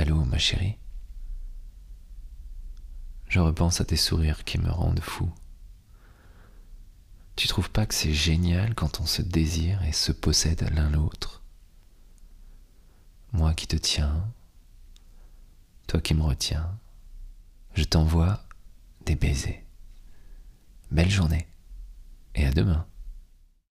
Allô, ma chérie? Je repense à tes sourires qui me rendent fou. Tu trouves pas que c'est génial quand on se désire et se possède l'un l'autre? Moi qui te tiens, toi qui me retiens, je t'envoie des baisers. Belle journée et à demain.